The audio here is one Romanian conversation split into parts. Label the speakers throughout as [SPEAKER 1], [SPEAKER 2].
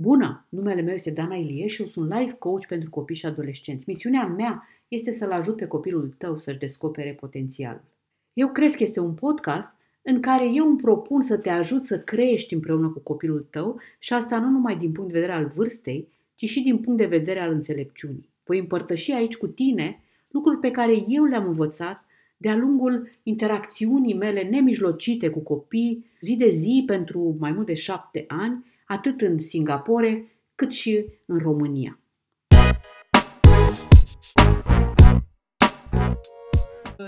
[SPEAKER 1] Bună! Numele meu este Dana Ilie și eu sunt life coach pentru copii și adolescenți. Misiunea mea este să-l ajut pe copilul tău să-și descopere potențialul. Eu cred că este un podcast în care eu îmi propun să te ajut să crești împreună cu copilul tău și asta nu numai din punct de vedere al vârstei, ci și din punct de vedere al înțelepciunii. Voi împărtăși aici cu tine lucruri pe care eu le-am învățat de-a lungul interacțiunii mele nemijlocite cu copii, zi de zi pentru mai mult de șapte ani, atât în Singapore cât și în România.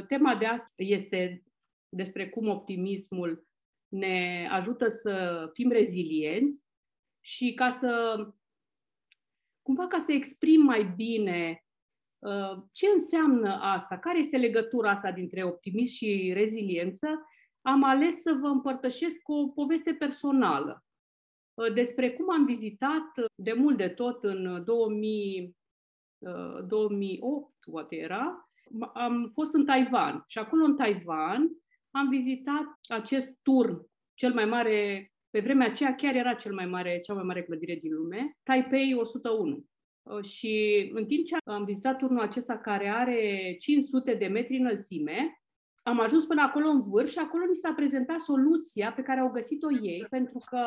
[SPEAKER 1] Tema de astăzi este despre cum optimismul ne ajută să fim rezilienți și ca să cumva ca să exprim mai bine uh, ce înseamnă asta, care este legătura asta dintre optimism și reziliență, am ales să vă împărtășesc o poveste personală. Uh, despre cum am vizitat uh, de mult de tot în 2000, uh, 2008, poate era, am fost în Taiwan și acolo în Taiwan am vizitat acest turn, cel mai mare, pe vremea aceea chiar era cel mai mare, cea mai mare clădire din lume, Taipei 101. Și în timp ce am vizitat turnul acesta care are 500 de metri înălțime, am ajuns până acolo în vârf și acolo ni s-a prezentat soluția pe care au găsit-o ei, pentru că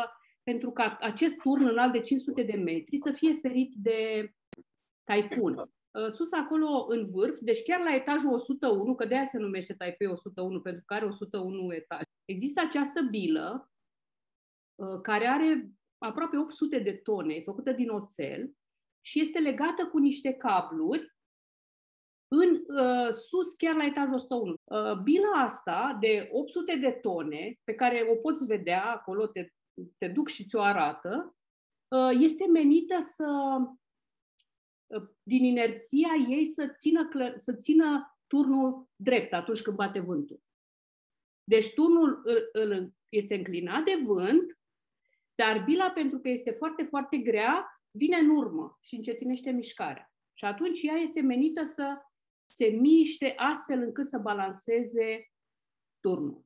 [SPEAKER 1] pentru ca acest turn înalt de 500 de metri să fie ferit de taifun. Uh, sus acolo în vârf, deci chiar la etajul 101, că de aia se numește Taipei 101, pentru că are 101 etaje, există această bilă uh, care are aproape 800 de tone, făcută din oțel și este legată cu niște cabluri în uh, sus, chiar la etajul 101. Uh, bila asta de 800 de tone, pe care o poți vedea acolo, te te duc și ți-o arată, uh, este menită să, uh, din inerția ei, să țină, să țină turnul drept atunci când bate vântul. Deci turnul îl, este înclinat de vânt, dar bila, pentru că este foarte, foarte grea, vine în urmă și încetinește mișcarea. Și atunci ea este menită să se miște astfel încât să balanceze turnul.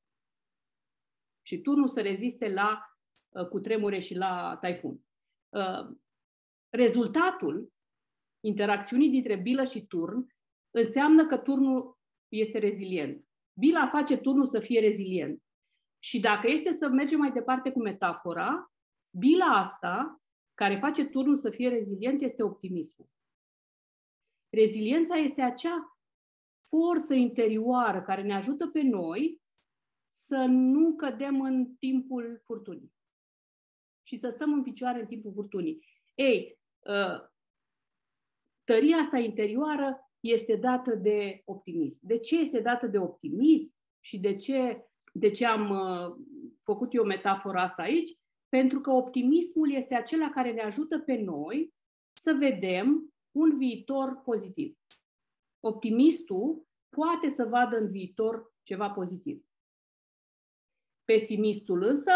[SPEAKER 1] Și turnul să reziste la Uh, cu tremure și la taifun. Uh, rezultatul interacțiunii dintre bilă și turn înseamnă că turnul este rezilient. Bila face turnul să fie rezilient. Și dacă este să mergem mai departe cu metafora, bila asta, care face turnul să fie rezilient, este optimismul. Reziliența este acea forță interioară care ne ajută pe noi să nu cădem în timpul furtunii și să stăm în picioare în timpul furtunii. Ei, ă, tăria asta interioară este dată de optimism. De ce este dată de optimism și de ce, de ce am ă, făcut eu metafora asta aici? Pentru că optimismul este acela care ne ajută pe noi să vedem un viitor pozitiv. Optimistul poate să vadă în viitor ceva pozitiv. Pesimistul însă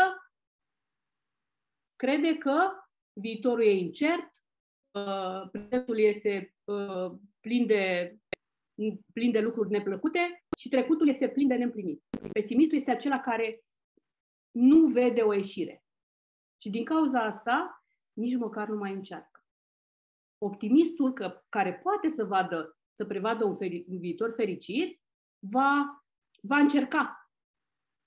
[SPEAKER 1] crede că viitorul e incert, uh, prezentul este uh, plin de, plin de lucruri neplăcute și trecutul este plin de neîmplinit. Pesimistul este acela care nu vede o ieșire. Și din cauza asta, nici măcar nu mai încearcă. Optimistul că, care poate să vadă, să prevadă un, feri, un viitor fericit, va, va încerca.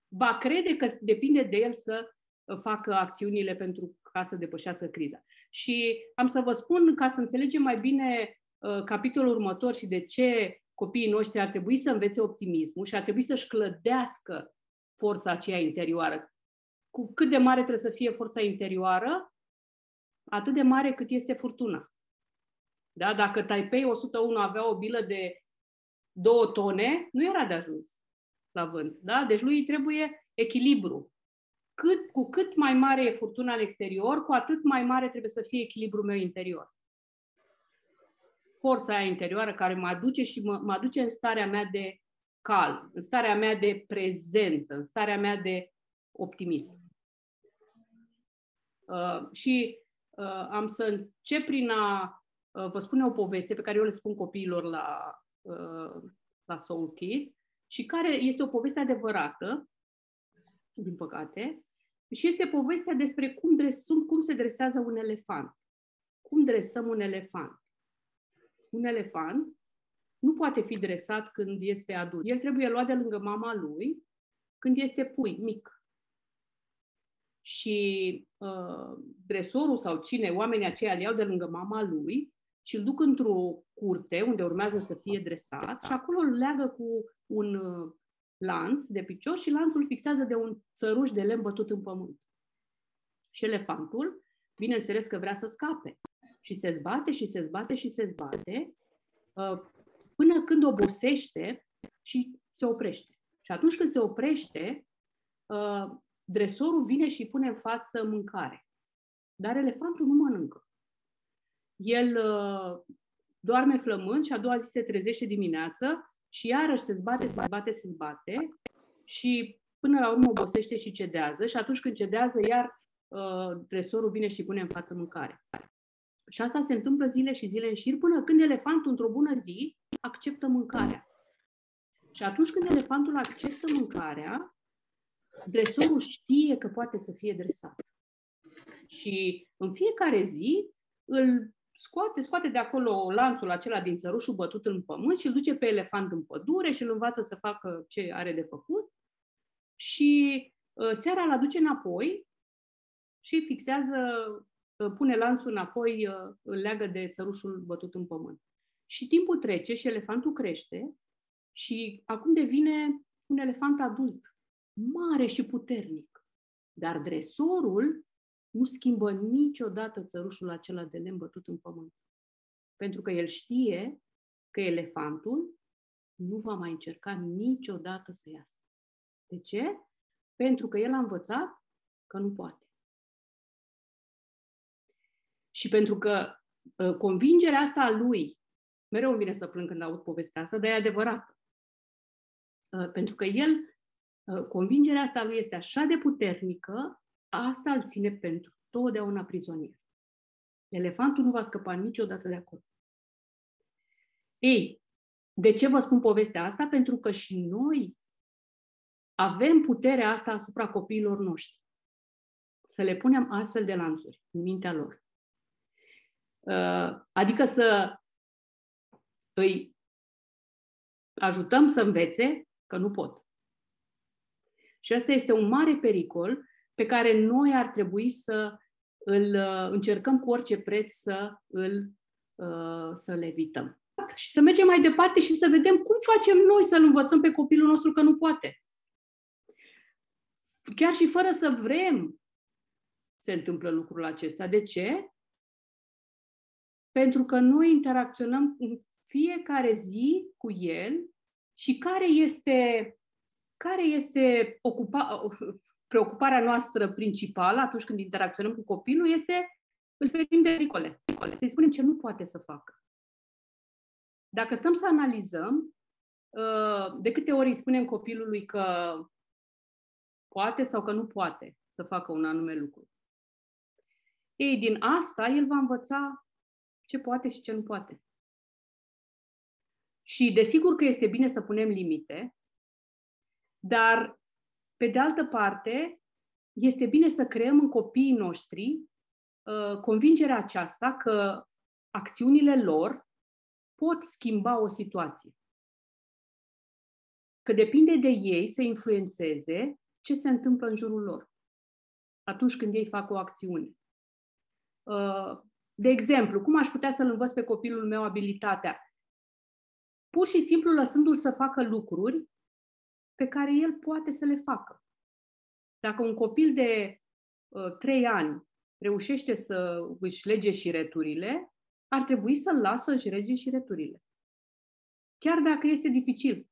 [SPEAKER 1] Va crede că depinde de el să facă acțiunile pentru ca să depășească criza. Și am să vă spun, ca să înțelegem mai bine uh, capitolul următor și de ce copiii noștri ar trebui să învețe optimismul și ar trebui să-și clădească forța aceea interioară. Cu cât de mare trebuie să fie forța interioară, atât de mare cât este furtuna. Da? Dacă Taipei 101 avea o bilă de două tone, nu era de ajuns la vânt. Da? Deci lui trebuie echilibru cât, cu cât mai mare e furtuna în exterior, cu atât mai mare trebuie să fie echilibrul meu interior. Forța aia interioară care mă aduce și mă, mă aduce în starea mea de calm, în starea mea de prezență, în starea mea de optimism. Uh, și uh, am să încep prin a uh, vă spune o poveste pe care eu le spun copiilor la, uh, la Soul Kids și care este o poveste adevărată, din păcate, și este povestea despre cum, dres, cum se dresează un elefant. Cum dresăm un elefant? Un elefant nu poate fi dresat când este adult. El trebuie luat de lângă mama lui când este pui, mic. Și uh, dresorul sau cine, oamenii aceia îl iau de lângă mama lui și îl duc într-o curte unde urmează să fie dresat și acolo îl leagă cu un uh, lanț de picior și lanțul fixează de un țăruș de lemn bătut în pământ. Și elefantul, bineînțeles că vrea să scape. Și se zbate și se zbate și se zbate uh, până când obosește și se oprește. Și atunci când se oprește, uh, dresorul vine și pune în față mâncare. Dar elefantul nu mănâncă. El uh, doarme flămând și a doua zi se trezește dimineață și iarăși se zbate, se zbate, se zbate și până la urmă obosește și cedează și atunci când cedează, iar uh, dresorul vine și pune în față mâncare. Și asta se întâmplă zile și zile în șir până când elefantul, într-o bună zi, acceptă mâncarea. Și atunci când elefantul acceptă mâncarea, dresorul știe că poate să fie dresat. Și în fiecare zi îl scoate, scoate de acolo lanțul acela din țărușul bătut în pământ și îl duce pe elefant în pădure și îl învață să facă ce are de făcut. Și uh, seara îl aduce înapoi și fixează, uh, pune lanțul înapoi, uh, îl leagă de țărușul bătut în pământ. Și timpul trece și elefantul crește și acum devine un elefant adult, mare și puternic. Dar dresorul nu schimbă niciodată țărușul acela de lemn bătut în pământ. Pentru că el știe că elefantul nu va mai încerca niciodată să iasă. De ce? Pentru că el a învățat că nu poate. Și pentru că ă, convingerea asta a lui, mereu îmi vine să plâng când aud povestea asta, dar e adevărată. Ă, pentru că el, ă, convingerea asta a lui este așa de puternică Asta îl ține pentru totdeauna prizonier. Elefantul nu va scăpa niciodată de acolo. Ei, de ce vă spun povestea asta? Pentru că și noi avem puterea asta asupra copiilor noștri. Să le punem astfel de lanțuri în mintea lor. Uh, adică să îi ajutăm să învețe că nu pot. Și asta este un mare pericol pe care noi ar trebui să îl uh, încercăm cu orice preț să îl uh, să le evităm. Și să mergem mai departe și să vedem cum facem noi să-l învățăm pe copilul nostru că nu poate. Chiar și fără să vrem se întâmplă lucrul acesta. De ce? Pentru că noi interacționăm în fiecare zi cu el și care este, care este ocupa, preocuparea noastră principală atunci când interacționăm cu copilul este îl ferim de pericole. Să-i spunem ce nu poate să facă. Dacă stăm să analizăm, uh, de câte ori îi spunem copilului că poate sau că nu poate să facă un anume lucru. Ei, din asta, el va învăța ce poate și ce nu poate. Și desigur că este bine să punem limite, dar pe de altă parte, este bine să creăm în copiii noștri uh, convingerea aceasta că acțiunile lor pot schimba o situație. Că depinde de ei să influențeze ce se întâmplă în jurul lor atunci când ei fac o acțiune. Uh, de exemplu, cum aș putea să-l învăț pe copilul meu abilitatea? Pur și simplu lăsându-l să facă lucruri pe care el poate să le facă. Dacă un copil de uh, 3 ani reușește să își lege și returile, ar trebui să-l lasă să-și rege și returile. Chiar dacă este dificil.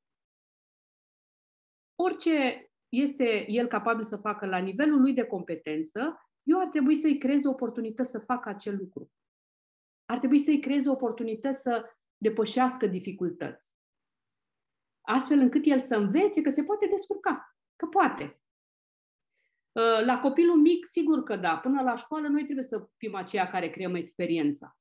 [SPEAKER 1] Orice este el capabil să facă la nivelul lui de competență, eu ar trebui să-i creez oportunități să facă acel lucru. Ar trebui să-i creez oportunități să depășească dificultăți astfel încât el să învețe că se poate descurca, că poate. Uh, la copilul mic, sigur că da. Până la școală, noi trebuie să fim aceia care creăm experiența.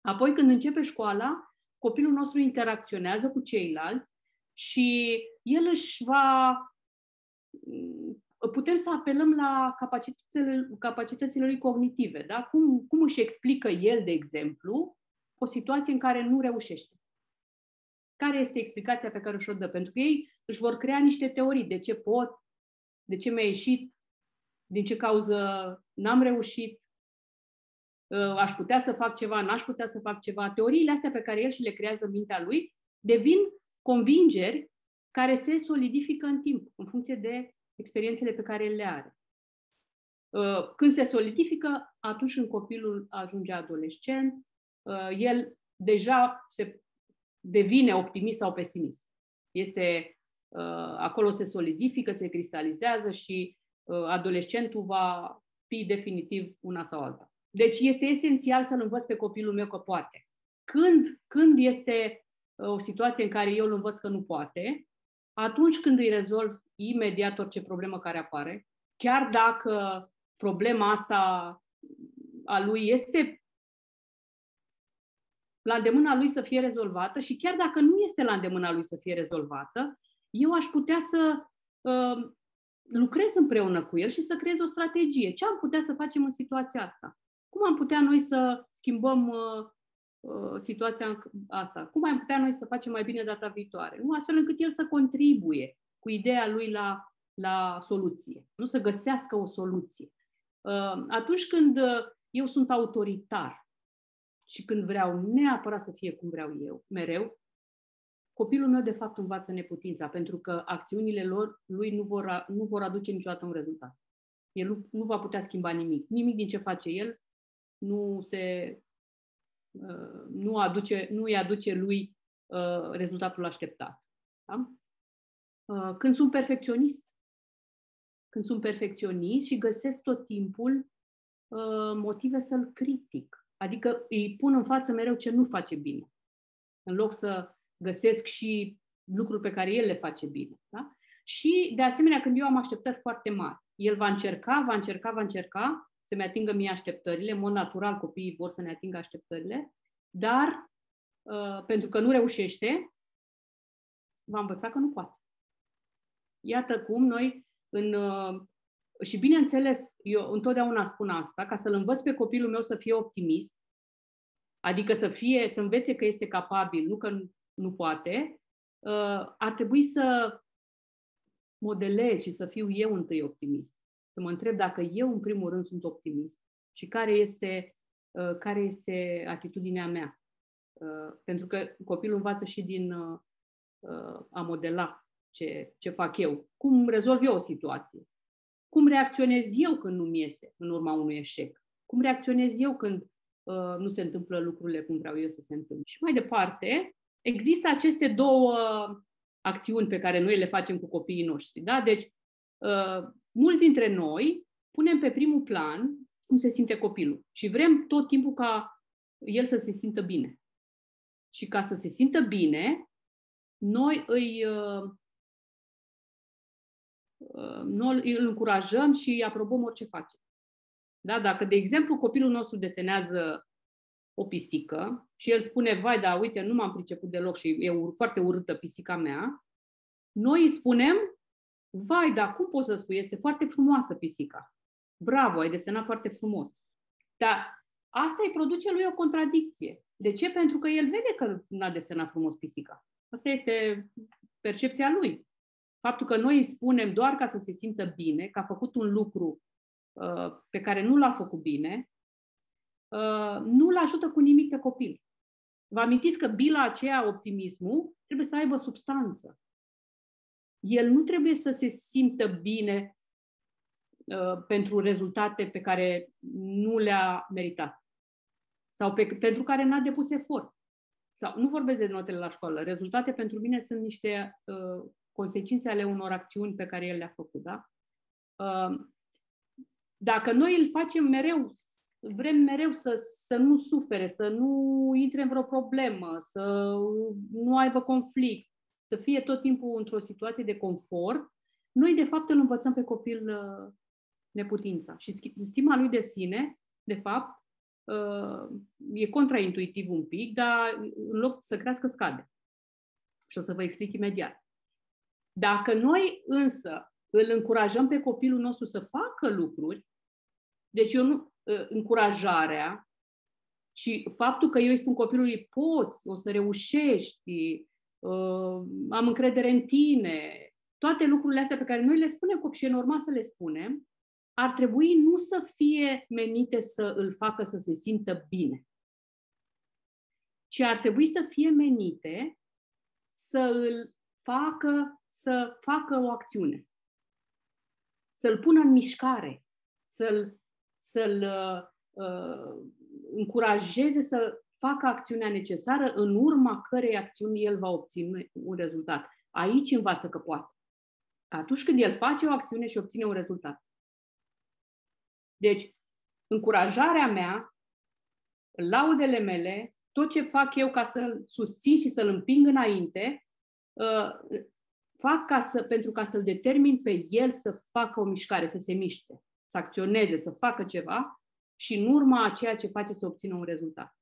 [SPEAKER 1] Apoi, când începe școala, copilul nostru interacționează cu ceilalți și el își va mm, putem să apelăm la capacitățile, capacitățile lui cognitive. Da? Cum, cum își explică el, de exemplu, o situație în care nu reușește. Care este explicația pe care și-o dă? Pentru că ei își vor crea niște teorii. De ce pot? De ce mi-a ieșit? Din ce cauză n-am reușit? Uh, aș putea să fac ceva, n-aș putea să fac ceva. Teoriile astea pe care el și le creează în mintea lui devin convingeri care se solidifică în timp, în funcție de experiențele pe care le are. Uh, când se solidifică, atunci când copilul ajunge adolescent, uh, el deja se devine optimist sau pesimist. Este acolo se solidifică, se cristalizează și adolescentul va fi definitiv una sau alta. Deci este esențial să-l învăț pe copilul meu că poate. Când, când este uh, o situație în care eu îl învăț că nu poate, atunci când îi rezolv imediat orice problemă care apare, chiar dacă problema asta a lui este la îndemâna lui să fie rezolvată și chiar dacă nu este la îndemâna lui să fie rezolvată, eu aș putea să uh, lucrez împreună cu el și să creez o strategie. Ce am putea să facem în situația asta? Cum am putea noi să schimbăm uh, uh, situația asta? Cum am putea noi să facem mai bine data viitoare? Nu astfel încât el să contribuie cu ideea lui la, la soluție, nu să găsească o soluție. Uh, atunci când uh, eu sunt autoritar și când vreau neapărat să fie cum vreau eu, mereu, copilul meu de fapt învață neputința, pentru că acțiunile lor, lui nu vor, nu vor aduce niciodată un rezultat. El nu, nu va putea schimba nimic. Nimic din ce face el nu se uh, nu, aduce, nu îi aduce lui uh, rezultatul așteptat. Da? Uh, când sunt perfecționist, când sunt perfecționist și găsesc tot timpul motive să-l critic. Adică îi pun în față mereu ce nu face bine. În loc să găsesc și lucruri pe care el le face bine. Da? Și, de asemenea, când eu am așteptări foarte mari, el va încerca, va încerca, va încerca să-mi atingă mie așteptările. În mod natural, copiii vor să ne atingă așteptările, dar uh, pentru că nu reușește, va învăța că nu poate. Iată cum noi, în, uh, și bineînțeles, eu întotdeauna spun asta, ca să-l învăț pe copilul meu să fie optimist, adică să fie, să învețe că este capabil, nu că nu, nu poate, uh, ar trebui să modelez și să fiu eu întâi optimist să mă întreb dacă eu, în primul rând, sunt optimist și care este, uh, care este atitudinea mea. Uh, pentru că copilul învață și din uh, a modela ce, ce fac eu. Cum rezolv eu o situație? Cum reacționez eu când nu-mi iese în urma unui eșec? Cum reacționez eu când uh, nu se întâmplă lucrurile cum vreau eu să se întâmple? Și mai departe, există aceste două acțiuni pe care noi le facem cu copiii noștri. Da? Deci, uh, mulți dintre noi punem pe primul plan cum se simte copilul și vrem tot timpul ca el să se simtă bine. Și ca să se simtă bine, noi îi, uh, uh, noi îl încurajăm și îi aprobăm orice face. Da? Dacă, de exemplu, copilul nostru desenează o pisică și el spune, vai, da, uite, nu m-am priceput deloc și e foarte urâtă pisica mea, noi îi spunem, Vai, da, cum poți să spui? Este foarte frumoasă pisica. Bravo, ai desenat foarte frumos. Dar asta îi produce lui o contradicție. De ce? Pentru că el vede că n-a desenat frumos pisica. Asta este percepția lui. Faptul că noi îi spunem doar ca să se simtă bine, că a făcut un lucru uh, pe care nu l-a făcut bine, uh, nu l ajută cu nimic pe copil. Vă amintiți că bila aceea, optimismul, trebuie să aibă substanță el nu trebuie să se simtă bine uh, pentru rezultate pe care nu le-a meritat sau pe, pentru care n-a depus efort. Sau nu vorbesc de notele la școală. Rezultate pentru mine sunt niște uh, consecințe ale unor acțiuni pe care el le-a făcut. Da? Uh, dacă noi îl facem mereu, vrem mereu să, să nu sufere, să nu intre în vreo problemă, să nu aibă conflict, să fie tot timpul într-o situație de confort, noi de fapt îl învățăm pe copil uh, neputința. Și stima lui de sine, de fapt, uh, e contraintuitiv un pic, dar în loc să crească, scade. Și o să vă explic imediat. Dacă noi însă îl încurajăm pe copilul nostru să facă lucruri. Deci eu nu, ă, încurajarea și faptul că eu îi spun copilului poți, o să reușești, uh, am încredere în tine, toate lucrurile astea pe care noi le spunem copil și e normal să le spunem, ar trebui nu să fie menite să îl facă să se simtă bine, ci ar trebui să fie menite să îl facă să facă o acțiune, să-l pună în mișcare, să-l, să-l uh, uh, încurajeze să facă acțiunea necesară în urma cărei acțiuni el va obține un rezultat. Aici învață că poate. Atunci când el face o acțiune și obține un rezultat. Deci, încurajarea mea, laudele mele, tot ce fac eu ca să-l susțin și să-l împing înainte, uh, fac ca să, pentru ca să-l determin pe el să facă o mișcare, să se miște, să acționeze, să facă ceva și în urma a ceea ce face să obțină un rezultat.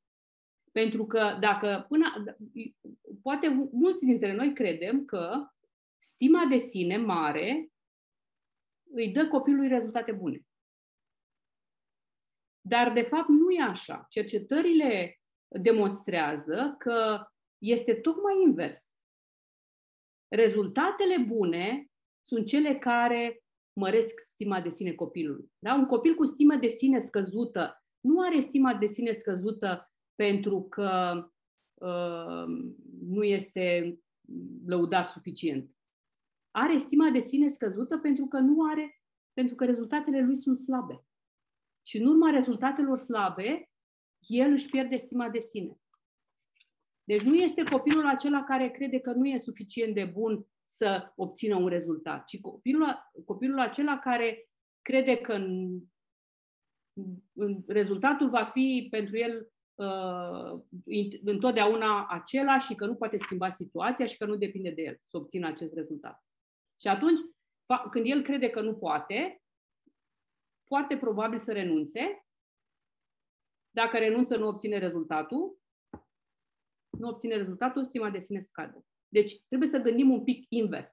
[SPEAKER 1] Pentru că dacă până, poate mulți dintre noi credem că stima de sine mare îi dă copilului rezultate bune. Dar, de fapt, nu e așa. Cercetările demonstrează că este tocmai invers. Rezultatele bune sunt cele care măresc stima de sine copilului. Da? Un copil cu stimă de sine scăzută nu are stima de sine scăzută pentru că uh, nu este lăudat suficient. Are stima de sine scăzută pentru că nu are, pentru că rezultatele lui sunt slabe. Și în urma rezultatelor slabe, el își pierde stima de sine. Deci nu este copilul acela care crede că nu e suficient de bun să obțină un rezultat, ci copilul, copilul acela care crede că în, în, rezultatul va fi pentru el uh, întotdeauna același și că nu poate schimba situația și că nu depinde de el să obțină acest rezultat. Și atunci, când el crede că nu poate, foarte probabil să renunțe. Dacă renunță, nu obține rezultatul. Nu obține rezultatul, stima de sine scade. Deci trebuie să gândim un pic invers.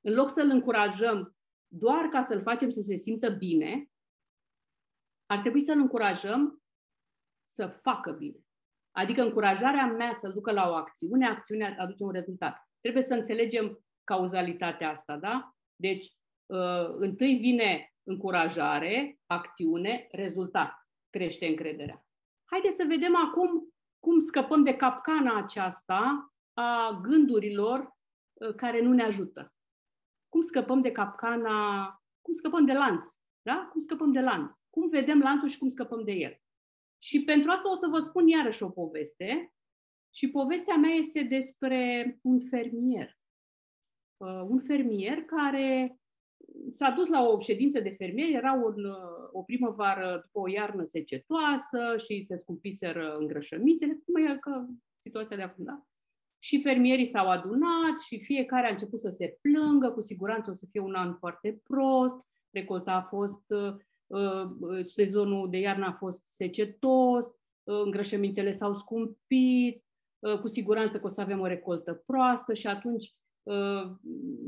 [SPEAKER 1] În loc să-l încurajăm doar ca să-l facem să se simtă bine, ar trebui să-l încurajăm să facă bine. Adică încurajarea mea să-l ducă la o acțiune, acțiunea aduce un rezultat. Trebuie să înțelegem cauzalitatea asta, da? Deci, uh, întâi vine încurajare, acțiune, rezultat. Crește încrederea. Haideți să vedem acum cum scăpăm de capcana aceasta a gândurilor uh, care nu ne ajută. Cum scăpăm de capcana, cum scăpăm de lanț, da? Cum scăpăm de lanț. Cum vedem lanțul și cum scăpăm de el. Și pentru asta o să vă spun iarăși o poveste. Și povestea mea este despre un fermier. Uh, un fermier care s-a dus la o ședință de fermieri, era un, uh, o primăvară după o iarnă secetoasă și se scumpiseră îngrășămintele, cum e că situația de acum, da? Și fermierii s-au adunat și fiecare a început să se plângă, cu siguranță o să fie un an foarte prost, recolta a fost, uh, uh, sezonul de iarnă a fost secetos, uh, îngrășămintele s-au scumpit, uh, cu siguranță că o să avem o recoltă proastă și atunci uh,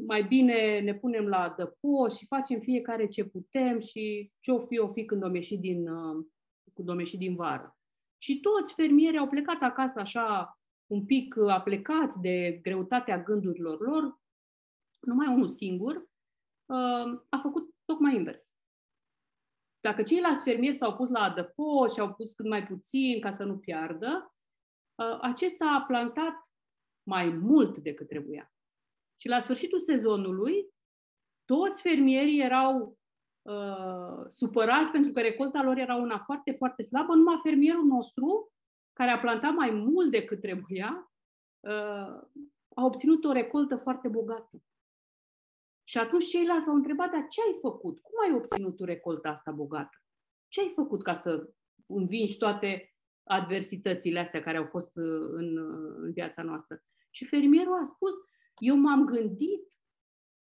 [SPEAKER 1] mai bine ne punem la adăpost și facem fiecare ce putem și ce o fi, o fi când o ieși din, uh, când o ieși din vară. Și toți fermierii au plecat acasă așa un pic uh, aplecați de greutatea gândurilor lor, numai unul singur uh, a făcut tocmai invers. Dacă ceilalți fermieri s-au pus la adăpost și au pus cât mai puțin ca să nu piardă, uh, acesta a plantat mai mult decât trebuia. Și la sfârșitul sezonului, toți fermierii erau uh, supărați pentru că recolta lor era una foarte, foarte slabă, numai fermierul nostru care a plantat mai mult decât trebuia, uh, a obținut o recoltă foarte bogată. Și atunci ceilalți s-au întrebat, dar ce ai făcut? Cum ai obținut tu recolta asta bogată? Ce ai făcut ca să învingi toate adversitățile astea care au fost uh, în, uh, în viața noastră? Și fermierul a spus, eu m-am gândit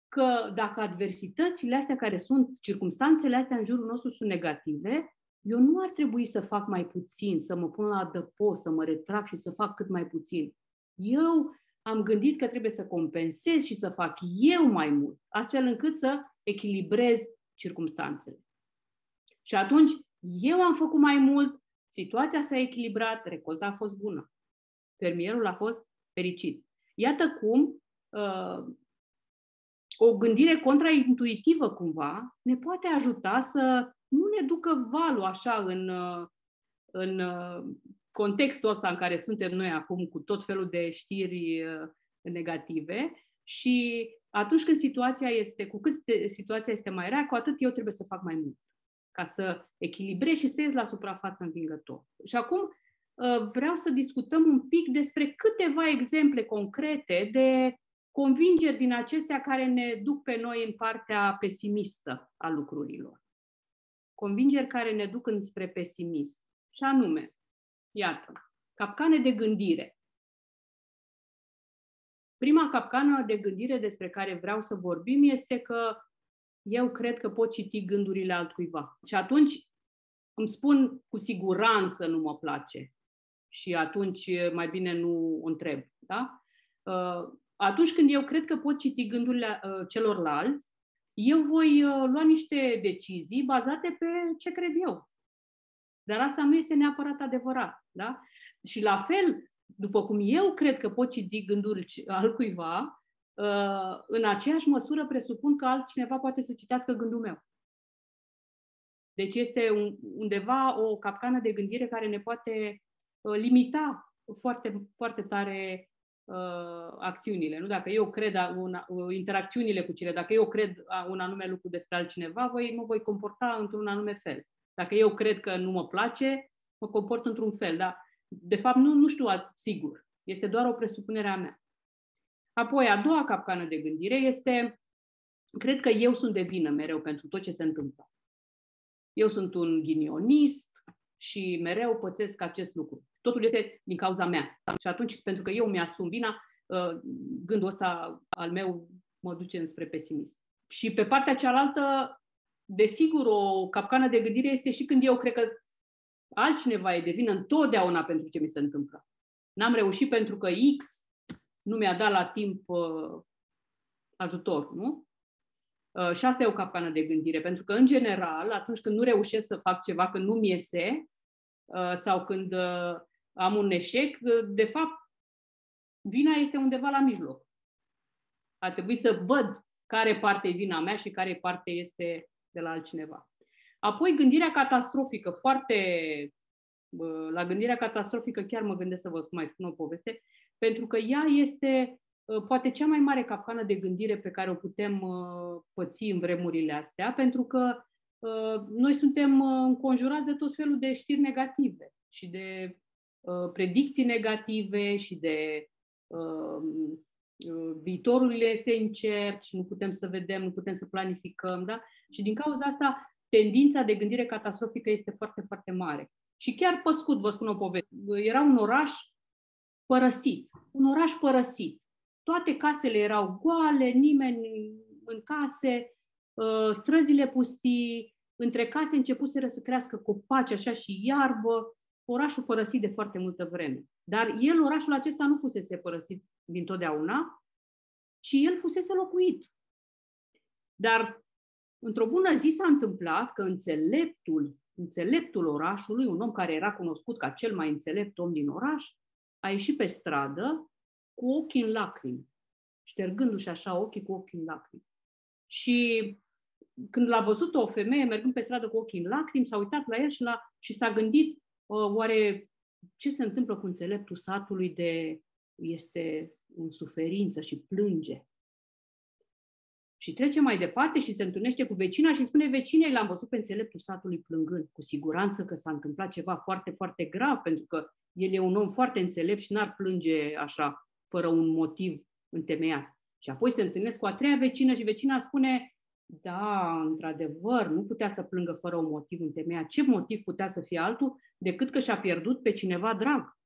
[SPEAKER 1] că dacă adversitățile astea care sunt, circumstanțele astea în jurul nostru sunt negative, eu nu ar trebui să fac mai puțin, să mă pun la adăpost, să mă retrag și să fac cât mai puțin. Eu am gândit că trebuie să compensez și să fac eu mai mult, astfel încât să echilibrez circumstanțele. Și atunci eu am făcut mai mult, situația s-a echilibrat, recolta a fost bună. Fermierul a fost fericit. Iată cum uh, o gândire contraintuitivă cumva ne poate ajuta să nu ne ducă valul așa în, uh, în uh, contextul ăsta în care suntem noi acum cu tot felul de știri uh, negative și atunci când situația este, cu cât situația este mai rea, cu atât eu trebuie să fac mai mult ca să echilibrez și să ies la suprafață învingător. Și acum uh, vreau să discutăm un pic despre câteva exemple concrete de convingeri din acestea care ne duc pe noi în partea pesimistă a lucrurilor. Convingeri care ne duc înspre pesimism. Și anume, iată, capcane de gândire. Prima capcană de gândire despre care vreau să vorbim este că eu cred că pot citi gândurile altcuiva. Și atunci îmi spun cu siguranță nu mă place. Și atunci mai bine nu o întreb. Da? Uh, atunci când eu cred că pot citi gândurile uh, celorlalți, eu voi uh, lua niște decizii bazate pe ce cred eu. Dar asta nu este neapărat adevărat. Da? Și la fel, după cum eu cred că pot citi gândul altcuiva, uh, în aceeași măsură presupun că altcineva poate să citească gândul meu. Deci este undeva o capcană de gândire care ne poate uh, limita foarte, foarte tare uh, acțiunile. Nu? Dacă eu cred una, interacțiunile cu cine, dacă eu cred un anume lucru despre altcineva, voi, mă voi comporta într-un anume fel. Dacă eu cred că nu mă place, mă comport într-un fel. Dar de fapt, nu, nu știu sigur. Este doar o presupunere a mea. Apoi, a doua capcană de gândire este, cred că eu sunt de vină mereu pentru tot ce se întâmplă. Eu sunt un ghinionist și mereu pățesc acest lucru. Totul este din cauza mea. Și atunci, pentru că eu mi-asum vina, uh, gândul ăsta al meu mă duce înspre pesimism. Și pe partea cealaltă, desigur, o capcană de gândire este și când eu cred că altcineva e de vină întotdeauna pentru ce mi se întâmplă. N-am reușit pentru că X nu mi-a dat la timp uh, ajutor, nu? Uh, și asta e o capcană de gândire, pentru că, în general, atunci când nu reușesc să fac ceva, când nu-mi iese, uh, sau când uh, am un eșec, uh, de fapt, vina este undeva la mijloc. A trebuit să văd care parte e vina mea și care parte este de la altcineva. Apoi, gândirea catastrofică, foarte. La gândirea catastrofică chiar mă gândesc să vă mai spun o poveste, pentru că ea este poate cea mai mare capcană de gândire pe care o putem păți în vremurile astea, pentru că noi suntem înconjurați de tot felul de știri negative și de predicții negative și de viitorul este incert și nu putem să vedem, nu putem să planificăm, da? Și din cauza asta tendința de gândire catastrofică este foarte, foarte mare. Și chiar pe scurt vă spun o poveste. Era un oraș părăsit. Un oraș părăsit. Toate casele erau goale, nimeni în case, ă, străzile pustii, între case începuseră să crească copaci așa și iarbă, orașul părăsit de foarte multă vreme. Dar el, orașul acesta, nu fusese părăsit din totdeauna, ci el fusese locuit. Dar într-o bună zi s-a întâmplat că înțeleptul, înțeleptul orașului, un om care era cunoscut ca cel mai înțelept om din oraș, a ieșit pe stradă cu ochii în lacrimi, ștergându-și așa ochii cu ochii în lacrimi. Și când l-a văzut o femeie mergând pe stradă cu ochii în lacrimi, s-a uitat la el și, la, și s-a gândit oare ce se întâmplă cu înțeleptul satului de este în suferință și plânge. Și trece mai departe și se întâlnește cu vecina și spune vecinei, l-am văzut pe înțeleptul satului plângând. Cu siguranță că s-a întâmplat ceva foarte, foarte grav, pentru că el e un om foarte înțelept și n-ar plânge așa, fără un motiv întemeiat. Și apoi se întâlnesc cu a treia vecină și vecina spune, da, într-adevăr, nu putea să plângă fără un motiv întemeiat. Ce motiv putea să fie altul decât că și-a pierdut pe cineva drag?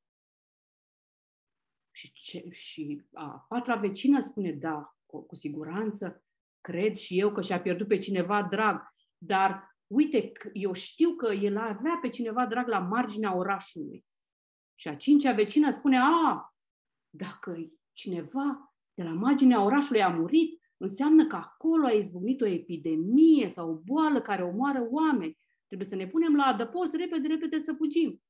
[SPEAKER 1] Și, ce, și a patra vecină spune, da, cu, cu siguranță, cred și eu că și-a pierdut pe cineva drag, dar uite, eu știu că el avea pe cineva drag la marginea orașului. Și a cincea vecină spune, a, dacă cineva de la marginea orașului a murit, înseamnă că acolo a izbucnit o epidemie sau o boală care omoară oameni. Trebuie să ne punem la adăpost repede, repede să fugim.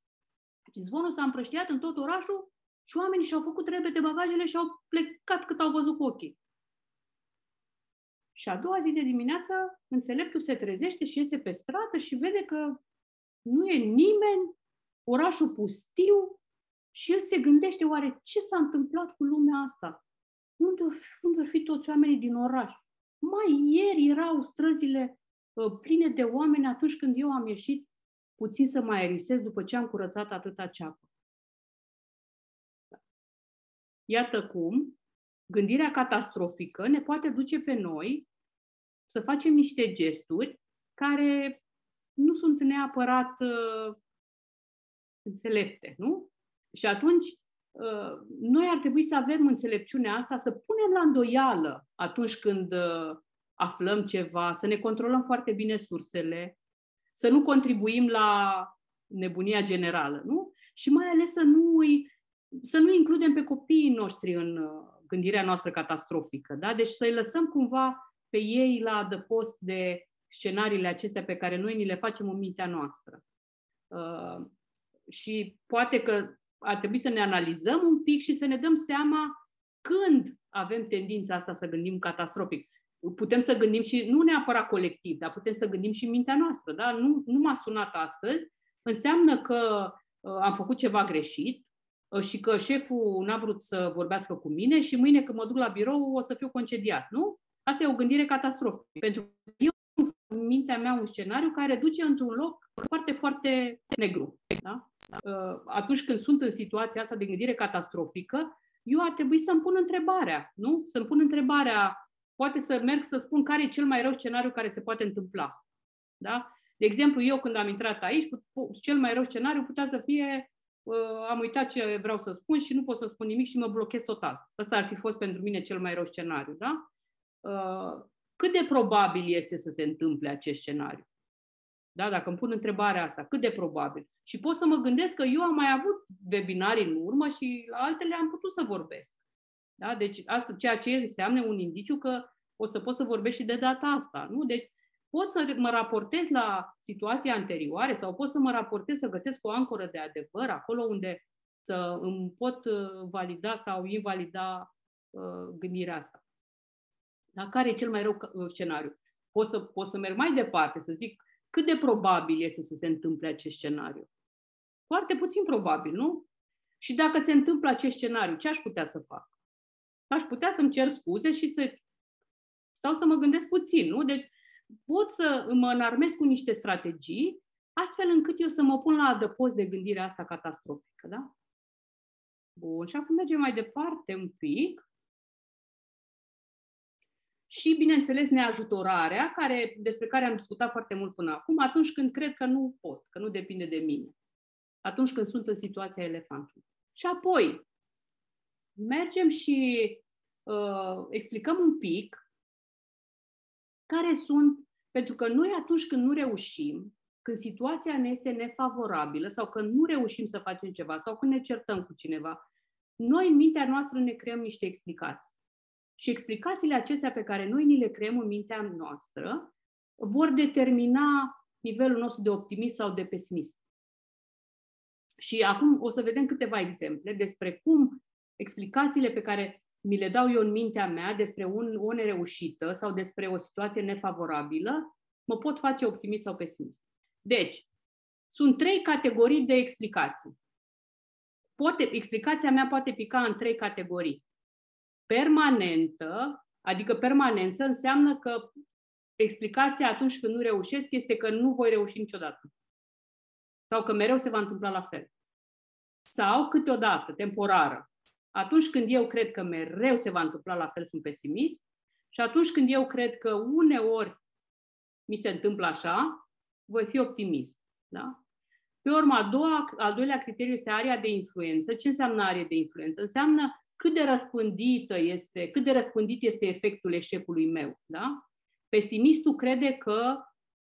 [SPEAKER 1] Deci zvonul s-a împrăștiat în tot orașul și oamenii și-au făcut repede bagajele și au plecat cât au văzut cu ochii. Și a doua zi de dimineață, înțeleptul se trezește și iese pe stradă și vede că nu e nimeni, orașul pustiu și el se gândește oare ce s-a întâmplat cu lumea asta? Unde ar fi, unde ar fi toți oamenii din oraș? Mai ieri erau străzile uh, pline de oameni atunci când eu am ieșit puțin să mai aerisez după ce am curățat atâta ceapă. Iată cum gândirea catastrofică ne poate duce pe noi să facem niște gesturi care nu sunt neapărat uh, înțelepte, nu? Și atunci, uh, noi ar trebui să avem înțelepciunea asta, să punem la îndoială atunci când uh, aflăm ceva, să ne controlăm foarte bine sursele, să nu contribuim la nebunia generală, nu? Și mai ales să nu, să nu includem pe copiii noștri în uh, gândirea noastră catastrofică, da? Deci să-i lăsăm cumva pe ei la adăpost de scenariile acestea pe care noi ni le facem în mintea noastră. Uh, și poate că ar trebui să ne analizăm un pic și să ne dăm seama când avem tendința asta să gândim catastrofic. Putem să gândim și, nu neapărat colectiv, dar putem să gândim și în mintea noastră. Da? Nu, nu m-a sunat astăzi, înseamnă că uh, am făcut ceva greșit uh, și că șeful n-a vrut să vorbească cu mine și mâine când mă duc la birou o să fiu concediat, nu? Asta e o gândire catastrofică. Pentru că eu în mintea mea un scenariu care duce într-un loc foarte, foarte negru. Da? Uh, atunci când sunt în situația asta de gândire catastrofică, eu ar trebui să-mi pun întrebarea, nu? Să-mi pun întrebarea, poate să merg să spun care e cel mai rău scenariu care se poate întâmpla. Da? De exemplu, eu când am intrat aici, cel mai rău scenariu putea să fie uh, am uitat ce vreau să spun și nu pot să spun nimic și mă blochez total. Ăsta ar fi fost pentru mine cel mai rău scenariu. Da? Uh, cât de probabil este să se întâmple acest scenariu? Da? Dacă îmi pun întrebarea asta, cât de probabil? Și pot să mă gândesc că eu am mai avut webinarii în urmă și la altele am putut să vorbesc. Da? Deci asta, ceea ce înseamnă un indiciu că o să pot să vorbesc și de data asta. Nu? Deci pot să mă raportez la situații anterioare sau pot să mă raportez să găsesc o ancoră de adevăr acolo unde să îmi pot uh, valida sau invalida uh, gândirea asta. Dar care e cel mai rău uh, scenariu? Pot să, pot să merg mai departe, să zic cât de probabil este să se întâmple acest scenariu. Foarte puțin probabil, nu? Și dacă se întâmplă acest scenariu, ce aș putea să fac? Aș putea să-mi cer scuze și să stau să mă gândesc puțin, nu? Deci pot să mă înarmez cu niște strategii astfel încât eu să mă pun la adăpost de gândirea asta catastrofică, da? Bun, și acum mergem mai departe un pic și, bineînțeles, neajutorarea, care, despre care am discutat foarte mult până acum, atunci când cred că nu pot, că nu depinde de mine. Atunci când sunt în situația elefantului. Și apoi, mergem și uh, explicăm un pic care sunt, pentru că noi atunci când nu reușim, când situația ne este nefavorabilă sau când nu reușim să facem ceva sau când ne certăm cu cineva, noi în mintea noastră ne creăm niște explicații. Și explicațiile acestea pe care noi ni le creăm în mintea noastră vor determina nivelul nostru de optimism sau de pesimism. Și acum o să vedem câteva exemple despre cum explicațiile pe care mi le dau eu în mintea mea despre un, o nereușită sau despre o situație nefavorabilă mă pot face optimist sau pesimist. Deci, sunt trei categorii de explicații. Poate, explicația mea poate pica în trei categorii permanentă, adică permanență, înseamnă că explicația atunci când nu reușesc este că nu voi reuși niciodată. Sau că mereu se va întâmpla la fel. Sau câteodată, temporară. Atunci când eu cred că mereu se va întâmpla la fel, sunt pesimist. Și atunci când eu cred că uneori mi se întâmplă așa, voi fi optimist. Da? Pe urmă, a doua, al doilea criteriu este area de influență. Ce înseamnă area de influență? Înseamnă cât de răspândită este, cât de răspândit este efectul eșecului meu. Da? Pesimistul crede că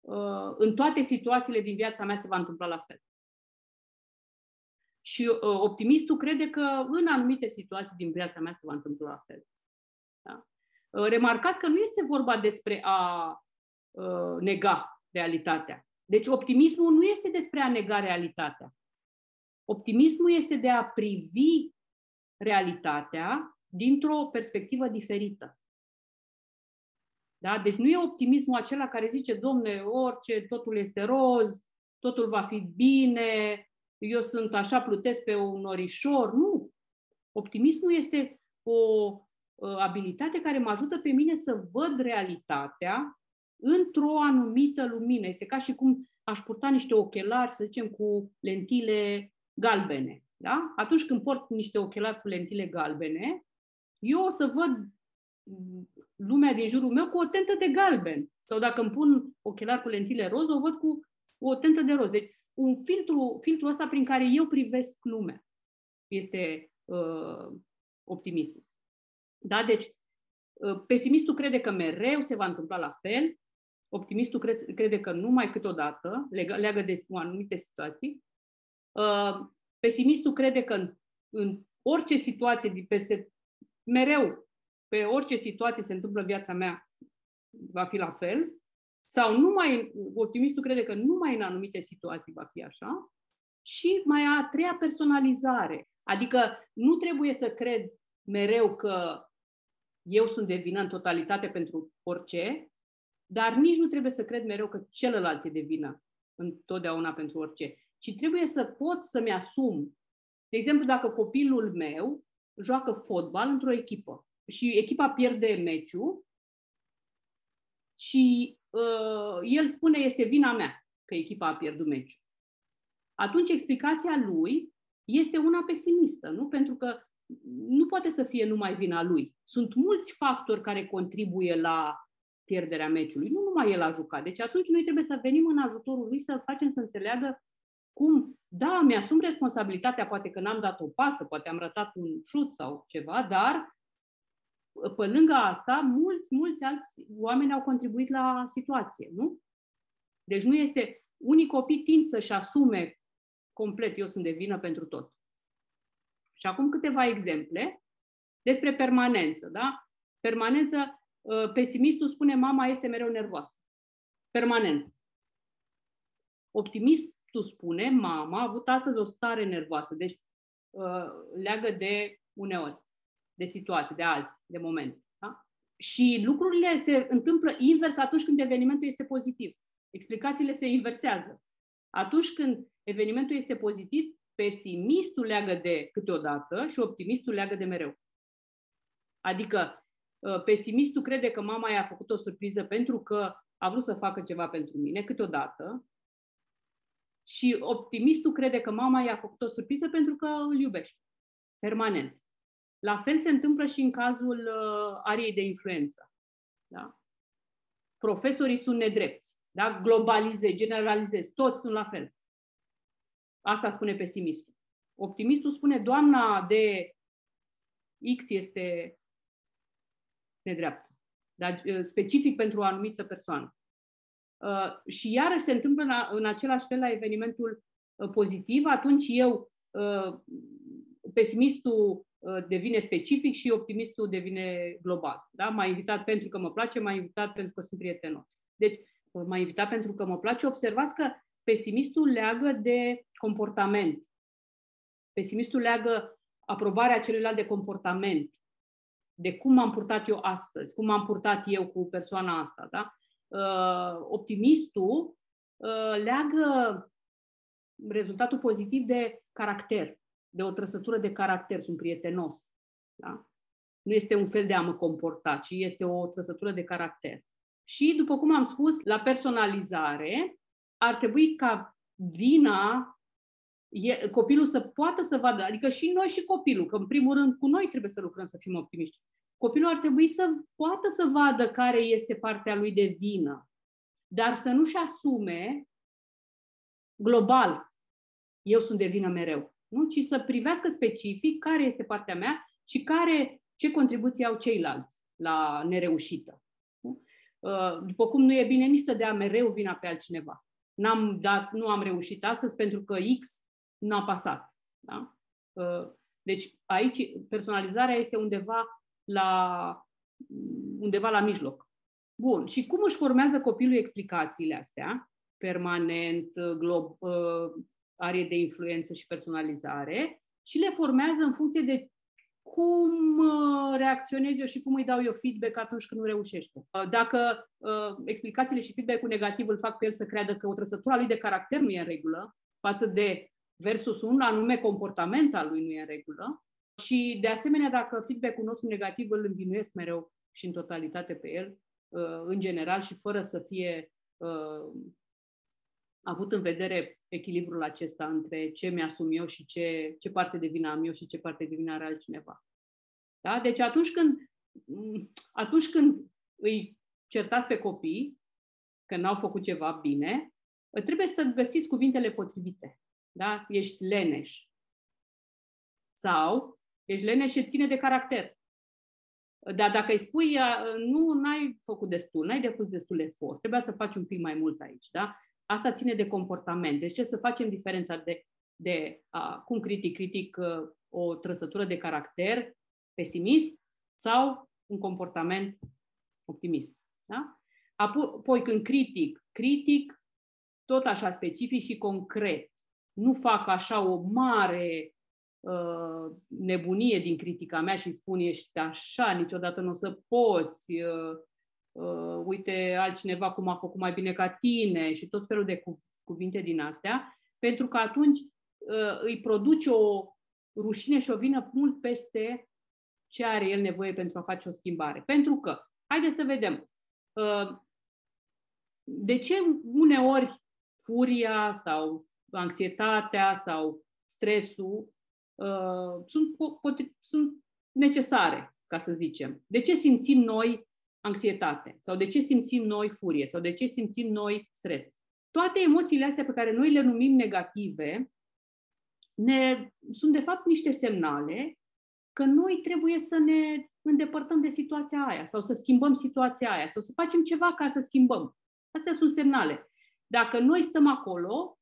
[SPEAKER 1] uh, în toate situațiile din viața mea se va întâmpla la fel. Și uh, optimistul crede că în anumite situații din viața mea se va întâmpla la fel. Da? Uh, remarcați că nu este vorba despre a uh, nega realitatea. Deci optimismul nu este despre a nega realitatea. Optimismul este de a privi realitatea dintr-o perspectivă diferită. Da? Deci nu e optimismul acela care zice, domne, orice, totul este roz, totul va fi bine, eu sunt așa, plutesc pe un norișor. Nu. Optimismul este o uh, abilitate care mă ajută pe mine să văd realitatea într-o anumită lumină. Este ca și cum aș purta niște ochelari, să zicem, cu lentile galbene. Da? Atunci când port niște ochelari cu lentile galbene, eu o să văd lumea din jurul meu cu o tentă de galben. Sau dacă îmi pun ochelari cu lentile roz, o văd cu o tentă de roz. Deci un filtru, filtrul ăsta prin care eu privesc lumea este uh, optimismul. Da? Deci, uh, pesimistul crede că mereu se va întâmpla la fel, optimistul crede, crede că numai câteodată, leagă, leagă de anumite situații, uh, pesimistul crede că în, în orice situație, peste, mereu, pe orice situație se întâmplă viața mea, va fi la fel, sau numai, optimistul crede că numai în anumite situații va fi așa. Și mai a treia personalizare. Adică nu trebuie să cred mereu că eu sunt de vină în totalitate pentru orice, dar nici nu trebuie să cred mereu că celălalt e de vină întotdeauna pentru orice. Ci trebuie să pot să-mi asum. De exemplu, dacă copilul meu joacă fotbal într-o echipă și echipa pierde meciul și uh, el spune este vina mea că echipa a pierdut meciul. Atunci explicația lui este una pesimistă, nu? Pentru că nu poate să fie numai vina lui. Sunt mulți factori care contribuie la pierderea meciului, nu numai el a jucat. Deci atunci noi trebuie să venim în ajutorul lui să facem să înțeleagă cum, da, mi-asum responsabilitatea, poate că n-am dat o pasă, poate am rătat un șut sau ceva, dar pe lângă asta, mulți, mulți alți oameni au contribuit la situație, nu? Deci nu este... Unii copii tind să-și asume complet, eu sunt de vină pentru tot. Și acum câteva exemple despre permanență, da? Permanență, ă, pesimistul spune mama este mereu nervoasă. Permanent. Optimistul spune mama a avut astăzi o stare nervoasă. Deci ă, leagă de uneori de situație, de azi, de moment. Da? Și lucrurile se întâmplă invers atunci când evenimentul este pozitiv. Explicațiile se inversează. Atunci când evenimentul este pozitiv, pesimistul leagă de câteodată și optimistul leagă de mereu. Adică ă, pesimistul crede că mama i-a făcut o surpriză pentru că a vrut să facă ceva pentru mine câteodată și optimistul crede că mama i-a făcut o surpriză pentru că îl iubește. Permanent. La fel se întâmplă și în cazul uh, ariei de influență. Da? Profesorii sunt nedrepti. Da? Globalizez, generalizez, toți sunt la fel. Asta spune pesimistul. Optimistul spune, doamna de X este nedreaptă, dar uh, specific pentru o anumită persoană. Uh, și iarăși se întâmplă în, în același fel la evenimentul uh, pozitiv, atunci eu, uh, pesimistul Uh, devine specific și optimistul devine global. Da? M-a invitat pentru că mă place, m-a invitat pentru că sunt prietenos. Deci, uh, m-a invitat pentru că mă place. Observați că pesimistul leagă de comportament. Pesimistul leagă aprobarea celuilalt de comportament, de cum m-am purtat eu astăzi, cum m-am purtat eu cu persoana asta. Da? Uh, optimistul leagă rezultatul pozitiv de caracter de o trăsătură de caracter, sunt prietenos. Da? Nu este un fel de a mă comporta, ci este o trăsătură de caracter. Și, după cum am spus, la personalizare ar trebui ca vina e, copilul să poată să vadă, adică și noi și copilul, că în primul rând cu noi trebuie să lucrăm să fim optimiști. Copilul ar trebui să poată să vadă care este partea lui de vină, dar să nu-și asume global, eu sunt de vină mereu nu? ci să privească specific care este partea mea și care, ce contribuții au ceilalți la nereușită. Nu? Uh, după cum nu e bine nici să dea mereu vina pe altcineva. N-am dat, nu am reușit astăzi pentru că X n-a pasat. Da? Deci aici personalizarea este undeva la, undeva la mijloc. Bun. Și cum își formează copilul explicațiile astea? Permanent, glob, arie de influență și personalizare și le formează în funcție de cum reacționez eu și cum îi dau eu feedback atunci când nu reușește. Dacă explicațiile și feedback-ul negativ îl fac pe el să creadă că o trăsătură lui de caracter nu e în regulă, față de versus un anume comportament al lui nu e în regulă. Și, de asemenea, dacă feedback-ul nostru negativ îl învinuiesc mereu și în totalitate pe el, uh, în general, și fără să fie uh, avut în vedere echilibrul acesta între ce mi-asum eu și ce, ce parte de vină am eu și ce parte de vină are altcineva. Da? Deci atunci când, atunci când îi certați pe copii că n-au făcut ceva bine, trebuie să găsiți cuvintele potrivite. Da? Ești leneș. Sau ești leneș și ține de caracter. Dar dacă îi spui, nu, n-ai făcut destul, n-ai depus destul efort, trebuia să faci un pic mai mult aici, da? Asta ține de comportament. Deci ce să facem diferența de, de a, cum critic, critic o trăsătură de caracter pesimist sau un comportament optimist. Da? Apoi când critic, critic tot așa specific și concret nu fac așa o mare uh, nebunie din critica mea și spun ești așa, niciodată nu o să poți, uh, uh, uite altcineva cum a făcut mai bine ca tine și tot felul de cu- cuvinte din astea, pentru că atunci uh, îi produce o rușine și o vină mult peste ce are el nevoie pentru a face o schimbare. Pentru că, haideți să vedem, uh, de ce uneori furia sau anxietatea sau stresul uh, sunt, pot- sunt necesare, ca să zicem. De ce simțim noi anxietate? Sau de ce simțim noi furie? Sau de ce simțim noi stres? Toate emoțiile astea pe care noi le numim negative ne, sunt de fapt niște semnale că noi trebuie să ne îndepărtăm de situația aia sau să schimbăm situația aia sau să facem ceva ca să schimbăm. Astea sunt semnale. Dacă noi stăm acolo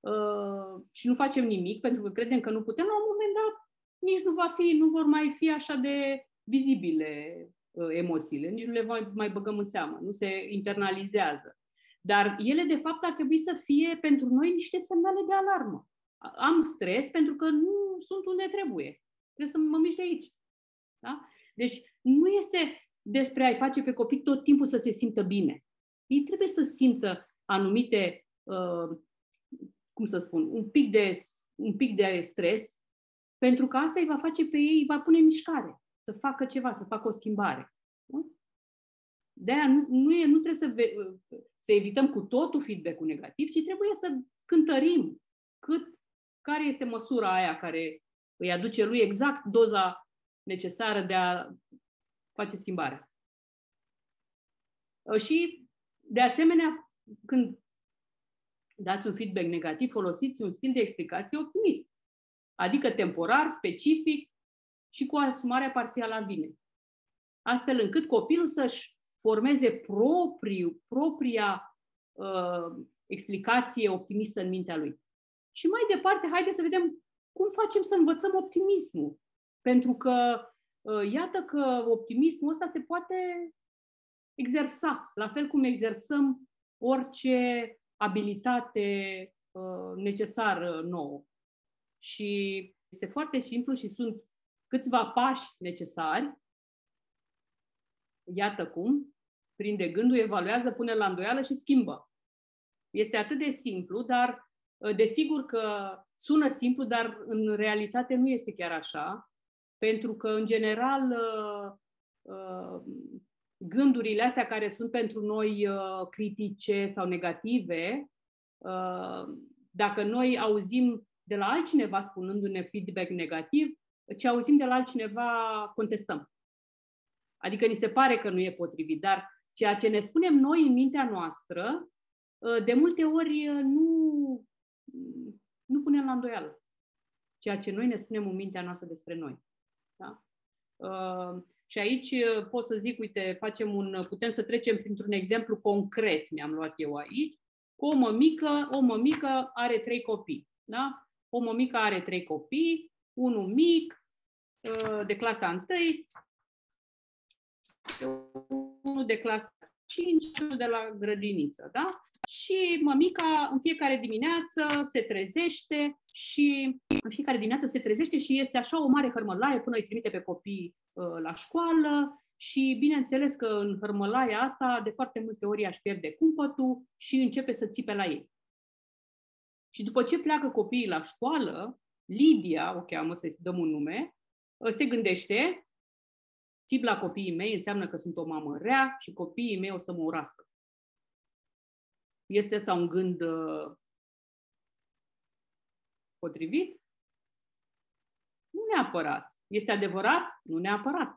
[SPEAKER 1] uh, și nu facem nimic pentru că credem că nu putem, la un moment dat nici nu va fi, nu vor mai fi așa de vizibile uh, emoțiile, nici nu le mai, mai băgăm în seamă, nu se internalizează. Dar ele, de fapt, ar trebui să fie pentru noi niște semnale de alarmă. Am stres pentru că nu sunt unde trebuie. Trebuie să mă mișc de aici. Da? Deci nu este despre a-i face pe copii tot timpul să se simtă bine. Ei trebuie să simtă anumite, uh, cum să spun, un pic, de, un pic de stres, pentru că asta îi va face pe ei, îi va pune în mișcare, să facă ceva, să facă o schimbare. Nu? De-aia nu, nu, e, nu trebuie să, ve, să evităm cu totul feedback-ul negativ, ci trebuie să cântărim cât, care este măsura aia care îi aduce lui exact doza necesară de a face schimbarea. Și, de asemenea, când dați un feedback negativ, folosiți un stil de explicație optimist, adică temporar, specific și cu asumarea parțială a vinei. Astfel încât copilul să-și formeze propriu, propria uh, explicație optimistă în mintea lui. Și mai departe, haideți să vedem cum facem să învățăm optimismul. Pentru că uh, iată că optimismul ăsta se poate exersa, la fel cum exersăm orice abilitate uh, necesară nouă. Și este foarte simplu și sunt câțiva pași necesari. Iată cum, prinde gândul, evaluează, pune la îndoială și schimbă. Este atât de simplu, dar uh, desigur că sună simplu, dar în realitate nu este chiar așa, pentru că, în general, uh, gândurile astea care sunt pentru noi uh, critice sau negative, uh, dacă noi auzim de la altcineva spunându-ne feedback negativ, ce auzim de la altcineva contestăm. Adică ni se pare că nu e potrivit, dar ceea ce ne spunem noi în mintea noastră, uh, de multe ori nu, nu punem la îndoială ceea ce noi ne spunem în mintea noastră despre noi. Da? Și aici uh, pot să zic, uite, facem un, putem să trecem printr-un exemplu concret, mi-am luat eu aici. O mămică, o mămică are trei copii. Da? o mămică are trei copii, unul mic, de clasa 1, unul de clasa 5 și unul de la grădiniță, da? Și mămica în fiecare dimineață se trezește și în fiecare dimineață se trezește și este așa o mare hărmălaie până îi trimite pe copii uh, la școală și bineînțeles că în hărmălaia asta de foarte multe ori aș pierde cumpătul și începe să țipe la ei. Și după ce pleacă copiii la școală, Lidia, o cheamă să-i dăm un nume, uh, se gândește, țip la copiii mei înseamnă că sunt o mamă rea și copiii mei o să mă urască. Este asta un gând uh, potrivit? Nu neapărat. Este adevărat? Nu neapărat.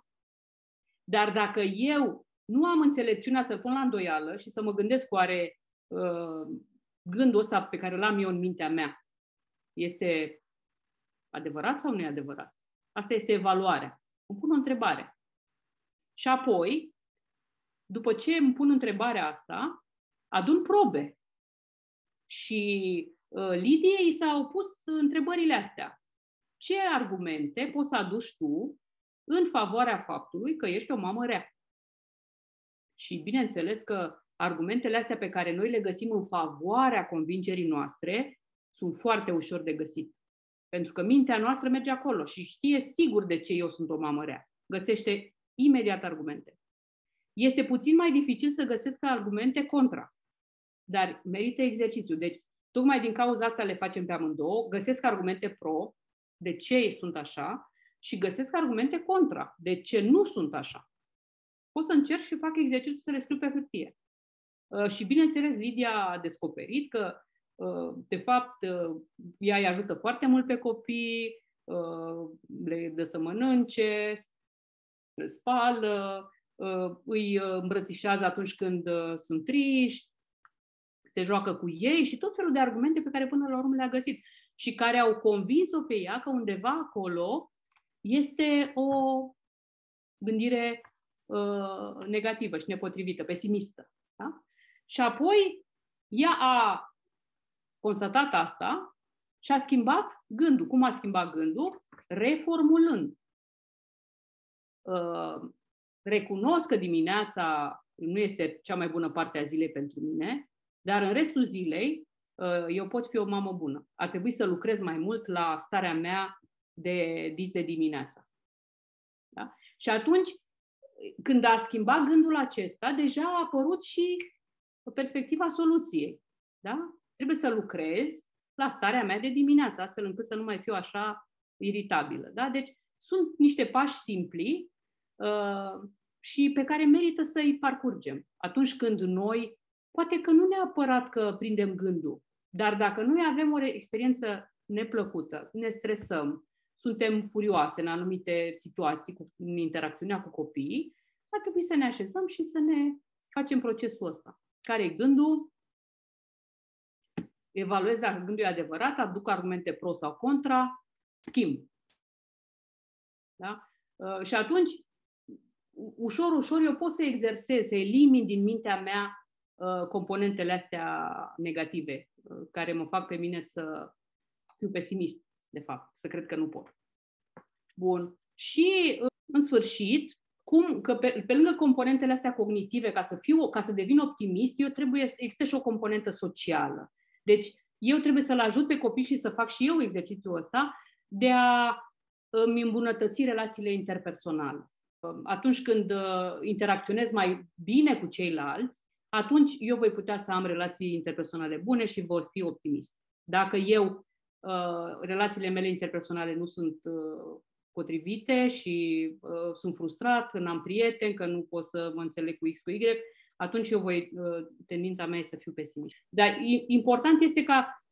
[SPEAKER 1] Dar dacă eu nu am înțelepciunea să-l pun la îndoială și să mă gândesc oare uh, gândul ăsta pe care l-am eu în mintea mea este adevărat sau nu e adevărat? Asta este evaluarea. Îmi pun o întrebare. Și apoi, după ce îmi pun întrebarea asta, adun probe. Și uh, Lidiei i s-au pus întrebările astea. Ce argumente poți să aduci tu în favoarea faptului că ești o mamă rea? Și bineînțeles că argumentele astea pe care noi le găsim în favoarea convingerii noastre sunt foarte ușor de găsit. Pentru că mintea noastră merge acolo și știe sigur de ce eu sunt o mamă rea. Găsește imediat argumente. Este puțin mai dificil să găsesc argumente contra dar merită exercițiu. Deci, tocmai din cauza asta le facem pe amândouă, găsesc argumente pro, de ce sunt așa, și găsesc argumente contra, de ce nu sunt așa. Pot să încerc și fac exercițiu să le scriu pe hârtie. Uh, și bineînțeles, Lidia a descoperit că, uh, de fapt, uh, ea îi ajută foarte mult pe copii, le dă să mănânce, le spală, îi îmbrățișează atunci când sunt triști, se joacă cu ei și tot felul de argumente pe care până la urmă le-a găsit și care au convins-o pe ea că undeva acolo este o gândire uh, negativă și nepotrivită, pesimistă. Da? Și apoi ea a constatat asta și a schimbat gândul. Cum a schimbat gândul? Reformulând. Uh, recunosc că dimineața nu este cea mai bună parte a zilei pentru mine, dar în restul zilei, uh, eu pot fi o mamă bună. Ar trebui să lucrez mai mult la starea mea de dis de dimineața. Da? Și atunci, când a schimbat gândul acesta, deja a apărut și perspectiva soluției. Da? Trebuie să lucrez la starea mea de dimineață, astfel încât să nu mai fiu așa iritabilă. Da? Deci sunt niște pași simpli uh, și pe care merită să-i parcurgem. Atunci când noi poate că nu neapărat că prindem gândul, dar dacă noi avem o experiență neplăcută, ne stresăm, suntem furioase în anumite situații, cu, în interacțiunea cu copiii, ar trebui să ne așezăm și să ne facem procesul ăsta. Care e gândul? Evaluez dacă gândul e adevărat, aduc argumente pro sau contra, schimb. Da? Uh, și atunci, ușor, ușor, eu pot să exersez, să elimin din mintea mea Uh, componentele astea negative uh, care mă fac pe mine să fiu pesimist, de fapt, să cred că nu pot. Bun. Și, uh, în sfârșit, cum, că pe, pe lângă componentele astea cognitive, ca să, fiu, ca să devin optimist, eu trebuie să existe și o componentă socială. Deci, eu trebuie să-l ajut pe copii și să fac și eu exercițiul ăsta de a îmi îmbunătăți relațiile interpersonale. Atunci când interacționez mai bine cu ceilalți, atunci eu voi putea să am relații interpersonale bune și vor fi optimist. Dacă eu, uh, relațiile mele interpersonale nu sunt uh, potrivite și uh, sunt frustrat, că n-am prieteni, că nu pot să mă înțeleg cu X, cu Y, atunci eu voi, tendința mea este să fiu pesimist. Dar important este ca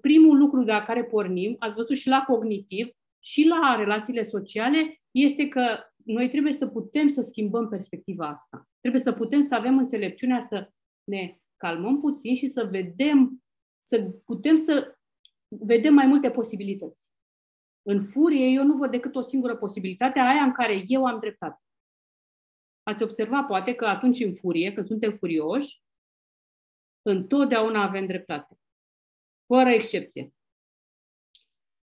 [SPEAKER 1] primul lucru de la care pornim, ați văzut și la cognitiv, și la relațiile sociale, este că noi trebuie să putem să schimbăm perspectiva asta. Trebuie să putem să avem înțelepciunea să ne calmăm puțin și să vedem, să putem să vedem mai multe posibilități. În furie, eu nu văd decât o singură posibilitate, aia în care eu am dreptate. Ați observat, poate, că atunci în furie, când suntem furioși, întotdeauna avem dreptate. Fără excepție.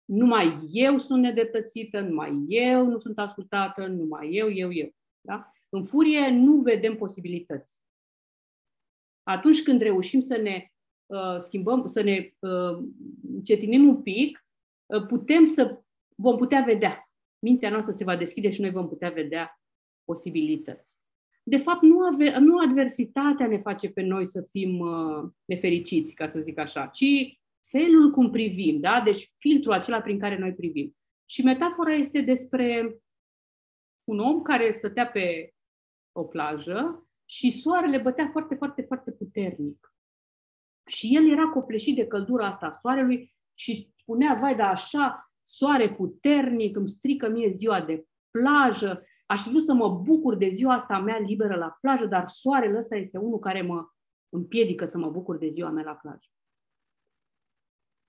[SPEAKER 1] numai eu sunt nedreptățită, numai eu nu sunt ascultată, numai eu, eu, eu. Da? În furie nu vedem posibilități. Atunci când reușim să ne uh, schimbăm, să ne uh, cetinim un pic, uh, putem să vom putea vedea. Mintea noastră se va deschide și noi vom putea vedea posibilități. De fapt, nu, ave, nu adversitatea ne face pe noi să fim uh, nefericiți, ca să zic așa, ci felul cum privim, da? Deci filtrul acela prin care noi privim. Și metafora este despre un om care stătea pe o plajă și soarele bătea foarte, foarte, foarte puternic. Și el era copleșit de căldura asta a soarelui și spunea, vai, da așa, soare puternic, îmi strică mie ziua de plajă, aș vrea să mă bucur de ziua asta mea liberă la plajă, dar soarele ăsta este unul care mă împiedică să mă bucur de ziua mea la plajă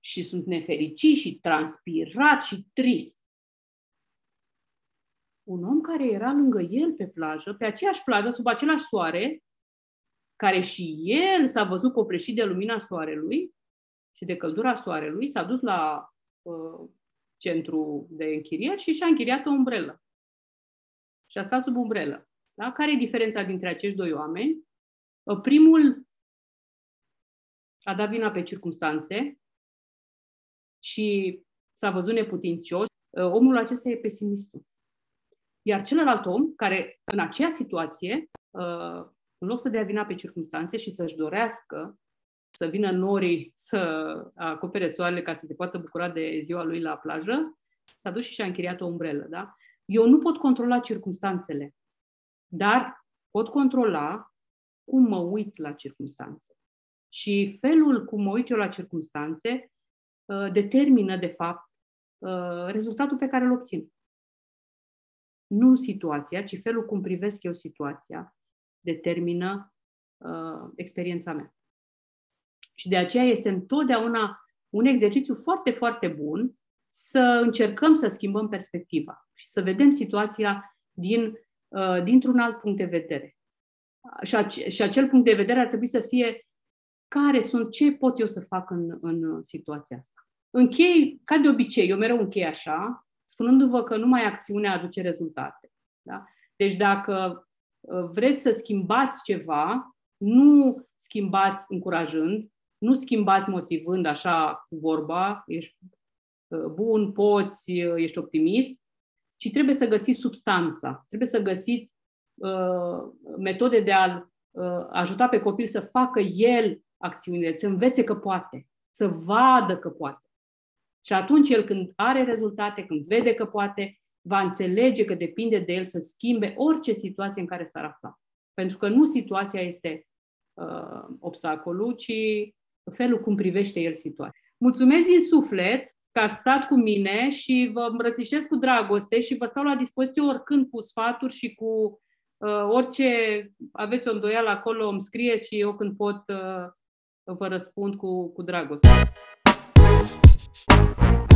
[SPEAKER 1] și sunt nefericit și transpirat și trist. Un om care era lângă el pe plajă, pe aceeași plajă, sub același soare, care și el s-a văzut copleșit de lumina soarelui și de căldura soarelui, s-a dus la uh, centru de închiriat și și-a închiriat o umbrelă. Și a stat sub umbrelă. Da? Care e diferența dintre acești doi oameni? Uh, primul a dat vina pe circunstanțe, și s-a văzut neputincios, uh, omul acesta e pesimistul. Iar celălalt om, care în acea situație, uh, în loc să dea vina pe circunstanțe și să-și dorească să vină norii să acopere soarele ca să se poată bucura de ziua lui la plajă, s-a dus și și-a închiriat o umbrelă. Da? Eu nu pot controla circunstanțele, dar pot controla cum mă uit la circunstanțe. Și felul cum mă uit eu la circunstanțe Uh, determină, de fapt, uh, rezultatul pe care îl obțin. Nu situația, ci felul cum privesc eu situația determină uh, experiența mea. Și de aceea este întotdeauna un exercițiu foarte, foarte bun să încercăm să schimbăm perspectiva și să vedem situația din, uh, dintr-un alt punct de vedere. Și, ace- și acel punct de vedere ar trebui să fie care sunt, ce pot eu să fac în, în situația asta. Închei, ca de obicei, eu mereu închei așa, spunându-vă că numai acțiunea aduce rezultate. Da? Deci dacă uh, vreți să schimbați ceva, nu schimbați încurajând, nu schimbați motivând așa cu vorba, ești uh, bun, poți, uh, ești optimist, ci trebuie să găsiți substanța, trebuie să găsiți uh, metode de a uh, ajuta pe copil să facă el acțiunile, să învețe că poate, să vadă că poate. Și atunci el când are rezultate, când vede că poate, va înțelege că depinde de el să schimbe orice situație în care s-ar afla. Pentru că nu situația este uh, obstacolul, ci felul cum privește el situația. Mulțumesc din suflet că ați stat cu mine și vă îmbrățișez cu dragoste și vă stau la dispoziție oricând cu sfaturi și cu uh, orice aveți o îndoială acolo, îmi scrieți și eu când pot uh, vă răspund cu, cu dragoste. Thank you.